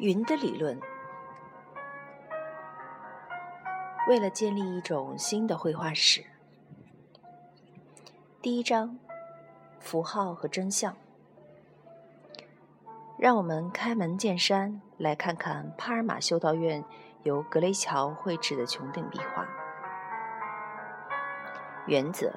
云的理论。为了建立一种新的绘画史，第一章：符号和真相。让我们开门见山，来看看帕尔马修道院由格雷乔绘制的穹顶壁画。原则：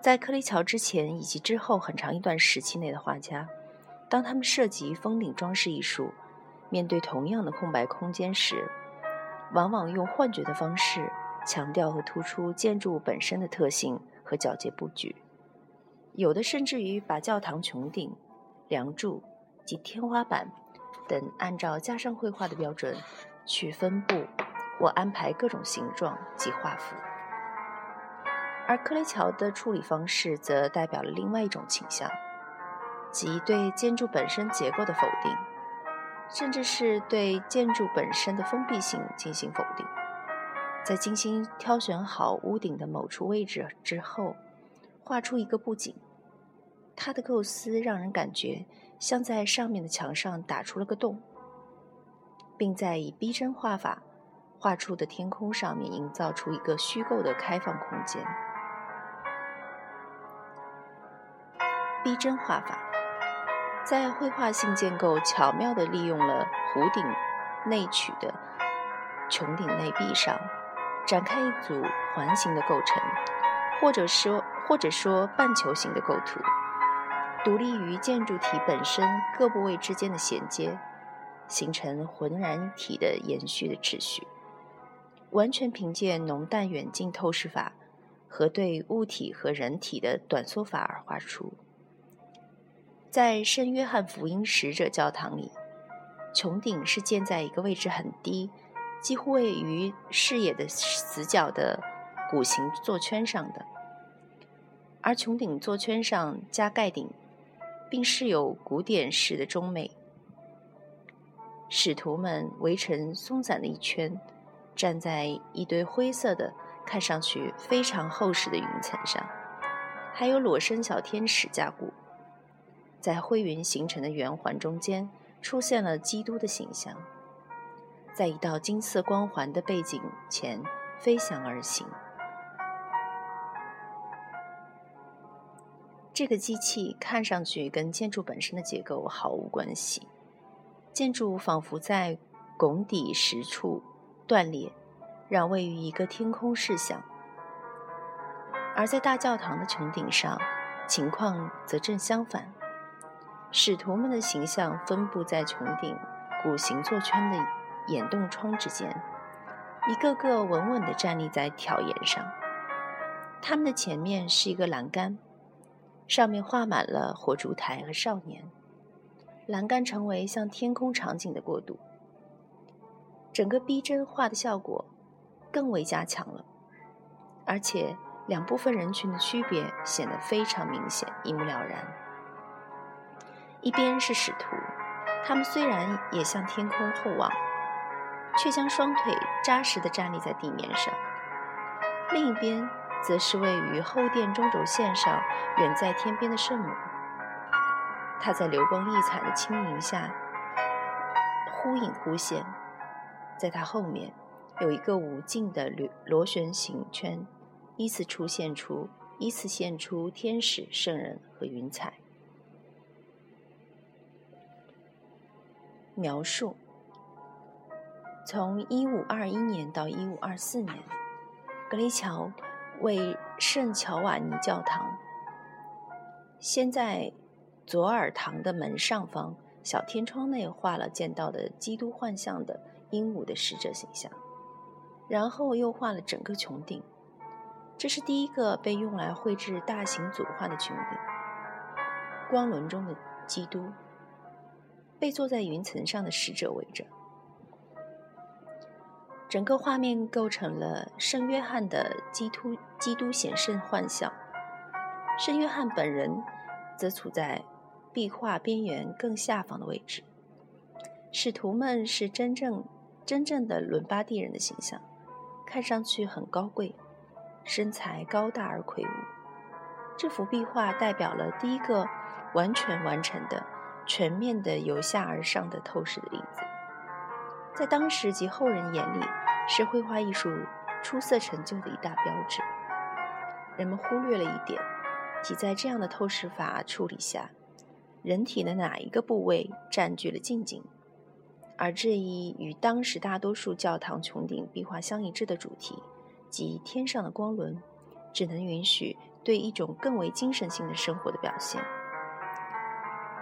在克雷乔之前以及之后很长一段时期内的画家，当他们涉及封顶装饰艺术，面对同样的空白空间时，往往用幻觉的方式强调和突出建筑本身的特性和皎洁布局。有的甚至于把教堂穹顶、梁柱。及天花板等，按照加上绘画的标准去分布或安排各种形状及画幅，而克雷乔的处理方式则代表了另外一种倾向，即对建筑本身结构的否定，甚至是对建筑本身的封闭性进行否定。在精心挑选好屋顶的某处位置之后，画出一个布景，它的构思让人感觉。像在上面的墙上打出了个洞，并在以逼真画法画出的天空上面营造出一个虚构的开放空间。逼真画法在绘画性建构巧妙地利用了弧顶内曲的穹顶内壁上展开一组环形的构成，或者说或者说半球形的构图。独立于建筑体本身各部位之间的衔接，形成浑然一体的延续的秩序，完全凭借浓淡远近透视法和对物体和人体的短缩法而画出。在圣约翰福音使者教堂里，穹顶是建在一个位置很低，几乎位于视野的死角的鼓形座圈上的，而穹顶座圈上加盖顶。并饰有古典式的中美。使徒们围成松散的一圈，站在一堆灰色的、看上去非常厚实的云层上，还有裸身小天使加固。在灰云形成的圆环中间，出现了基督的形象，在一道金色光环的背景前飞翔而行。这个机器看上去跟建筑本身的结构毫无关系，建筑仿佛在拱底石处断裂，让位于一个天空视想；而在大教堂的穹顶上，情况则正相反，使徒们的形象分布在穹顶鼓形座圈的眼洞窗之间，一个个稳稳地站立在挑檐上，他们的前面是一个栏杆。上面画满了火烛台和少年，栏杆成为向天空场景的过渡，整个逼真画的效果更为加强了，而且两部分人群的区别显得非常明显，一目了然。一边是使徒，他们虽然也向天空厚望，却将双腿扎实地站立在地面上；另一边。则是位于后殿中轴线上、远在天边的圣母。她在流光溢彩的轻云下忽隐忽现，在她后面有一个无尽的螺螺旋形圈，依次出现出依次现出天使、圣人和云彩。描述：从一五二一年到一五二四年，格雷乔。为圣乔瓦尼教堂，先在左耳堂的门上方小天窗内画了见到的基督幻象的鹦鹉的使者形象，然后又画了整个穹顶。这是第一个被用来绘制大型组画的穹顶。光轮中的基督被坐在云层上的使者围着。整个画面构成了圣约翰的基督基督显圣幻象，圣约翰本人则处在壁画边缘更下方的位置。使徒们是真正真正的伦巴第人的形象，看上去很高贵，身材高大而魁梧。这幅壁画代表了第一个完全完成的全面的由下而上的透视的例子，在当时及后人眼里是绘画艺术出色成就的一大标志。人们忽略了一点，即在这样的透视法处理下，人体的哪一个部位占据了近景，而这一与当时大多数教堂穹顶壁画相一致的主题，即天上的光轮，只能允许对一种更为精神性的生活的表现。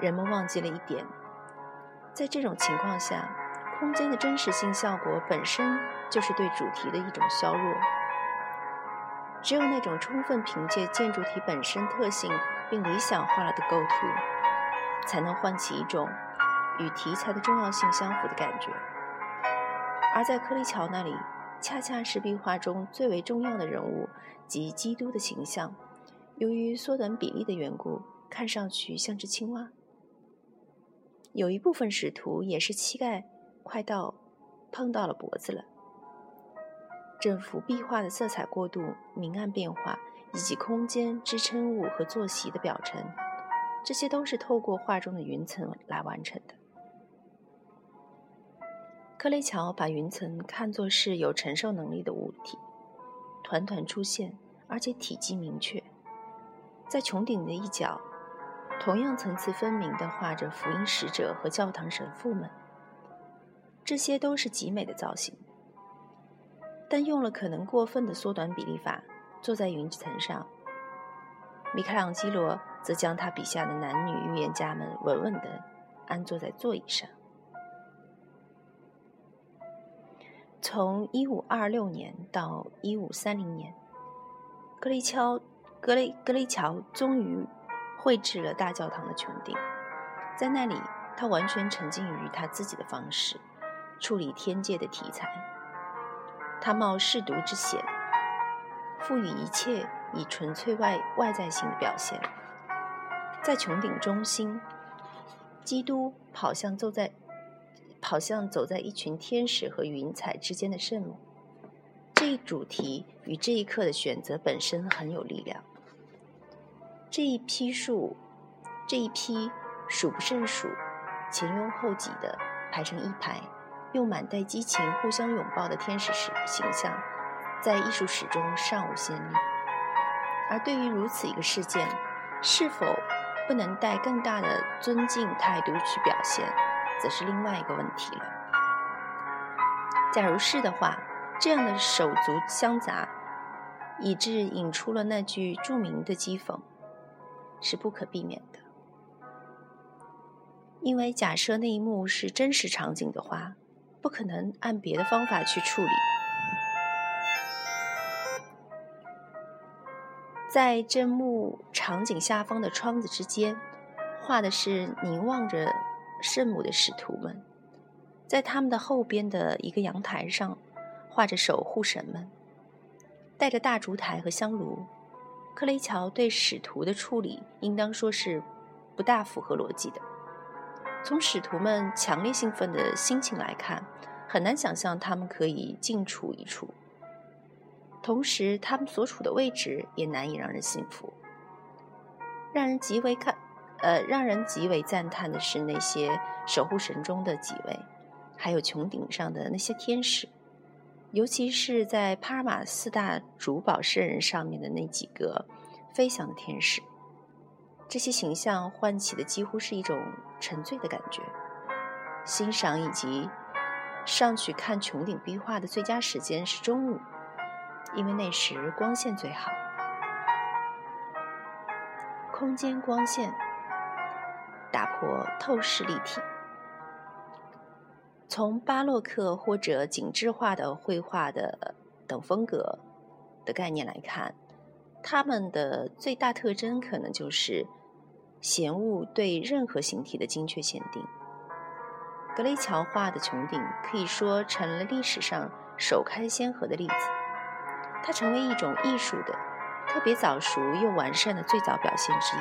人们忘记了一点，在这种情况下，空间的真实性效果本身就是对主题的一种削弱。只有那种充分凭借建筑体本身特性并理想化了的构图，才能唤起一种与题材的重要性相符的感觉。而在柯利桥那里，恰恰是壁画中最为重要的人物及基督的形象，由于缩短比例的缘故，看上去像只青蛙。有一部分使徒也是膝盖快到碰到了脖子了。整幅壁画的色彩过渡、明暗变化，以及空间支撑物和坐席的表层，这些都是透过画中的云层来完成的。克雷乔把云层看作是有承受能力的物体，团团出现，而且体积明确，在穹顶的一角。同样层次分明地画着福音使者和教堂神父们，这些都是极美的造型。但用了可能过分的缩短比例法，坐在云层上，米开朗基罗则将他笔下的男女预言家们稳稳地安坐在座椅上。从1526年到1530年，格雷乔格雷格雷乔终于。绘制了大教堂的穹顶，在那里，他完全沉浸于他自己的方式处理天界的题材。他冒舐犊之险，赋予一切以纯粹外外在性的表现。在穹顶中心，基督跑向走在跑向走在一群天使和云彩之间的圣母。这一主题与这一刻的选择本身很有力量。这一批数，这一批数不胜数，前拥后挤的排成一排，用满带激情互相拥抱的天使式形象，在艺术史中尚无先例。而对于如此一个事件，是否不能带更大的尊敬态度去表现，则是另外一个问题了。假如是的话，这样的手足相杂，以致引出了那句著名的讥讽。是不可避免的，因为假设那一幕是真实场景的话，不可能按别的方法去处理。在这幕场景下方的窗子之间，画的是凝望着圣母的使徒们；在他们的后边的一个阳台上，画着守护神们，带着大烛台和香炉。克雷乔对使徒的处理，应当说是不大符合逻辑的。从使徒们强烈兴奋的心情来看，很难想象他们可以静处一处。同时，他们所处的位置也难以让人信服。让人极为看，呃，让人极为赞叹的是那些守护神中的几位，还有穹顶上的那些天使。尤其是在帕尔马四大主保圣人上面的那几个飞翔的天使，这些形象唤起的几乎是一种沉醉的感觉。欣赏以及上去看穹顶壁画的最佳时间是中午，因为那时光线最好。空间光线打破透视立体。从巴洛克或者景致化的绘画的等风格的概念来看，它们的最大特征可能就是闲物对任何形体的精确限定。格雷乔画的穹顶可以说成了历史上首开先河的例子，它成为一种艺术的特别早熟又完善的最早表现之一。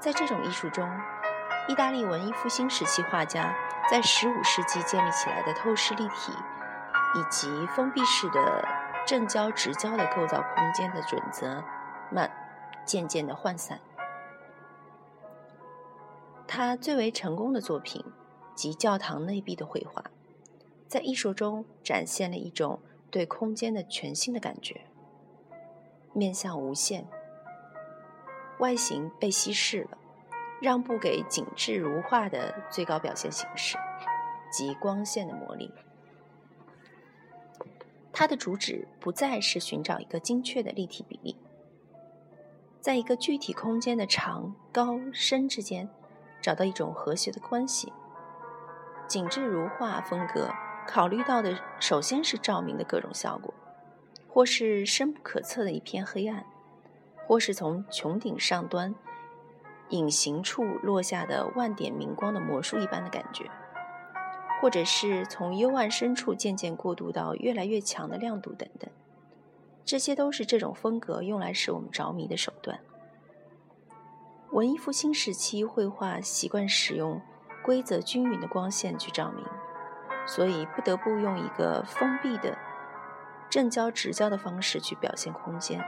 在这种艺术中，意大利文艺复兴时期画家在15世纪建立起来的透视立体以及封闭式的正交直交的构造空间的准则，慢渐渐的涣散。他最为成功的作品及教堂内壁的绘画，在艺术中展现了一种对空间的全新的感觉，面向无限，外形被稀释了，让步给紧致如画的最高表现形式及光线的魔力。它的主旨不再是寻找一个精确的立体比例，在一个具体空间的长、高、深之间。找到一种和谐的关系。紧致如画风格考虑到的，首先是照明的各种效果，或是深不可测的一片黑暗，或是从穹顶上端隐形处落下的万点明光的魔术一般的感觉，或者是从幽暗深处渐渐过渡到越来越强的亮度等等。这些都是这种风格用来使我们着迷的手段。文艺复兴时期绘画习惯使用规则均匀的光线去照明，所以不得不用一个封闭的正交直交的方式去表现空间。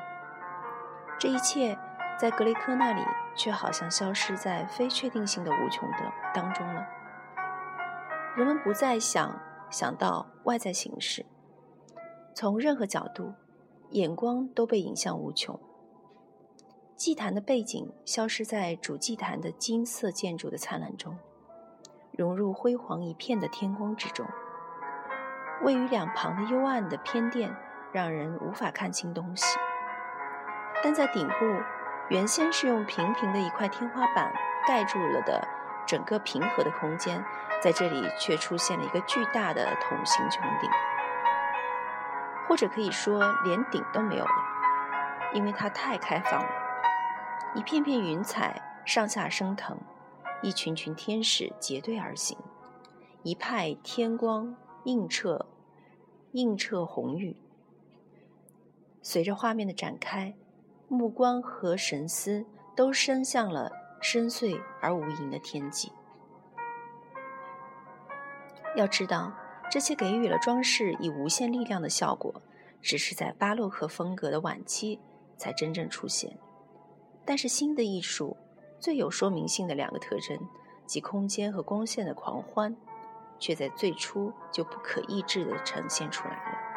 这一切在格雷科那里却好像消失在非确定性的无穷的当中了。人们不再想想到外在形式，从任何角度，眼光都被引向无穷。祭坛的背景消失在主祭坛的金色建筑的灿烂中，融入辉煌一片的天光之中。位于两旁的幽暗的偏殿让人无法看清东西，但在顶部，原先是用平平的一块天花板盖住了的整个平和的空间，在这里却出现了一个巨大的筒形穹顶，或者可以说连顶都没有了，因为它太开放了。一片片云彩上下升腾，一群群天使结队而行，一派天光映彻映彻红玉。随着画面的展开，目光和神思都伸向了深邃而无垠的天际。要知道，这些给予了装饰以无限力量的效果，只是在巴洛克风格的晚期才真正出现。但是新的艺术最有说明性的两个特征，即空间和光线的狂欢，却在最初就不可抑制地呈现出来了。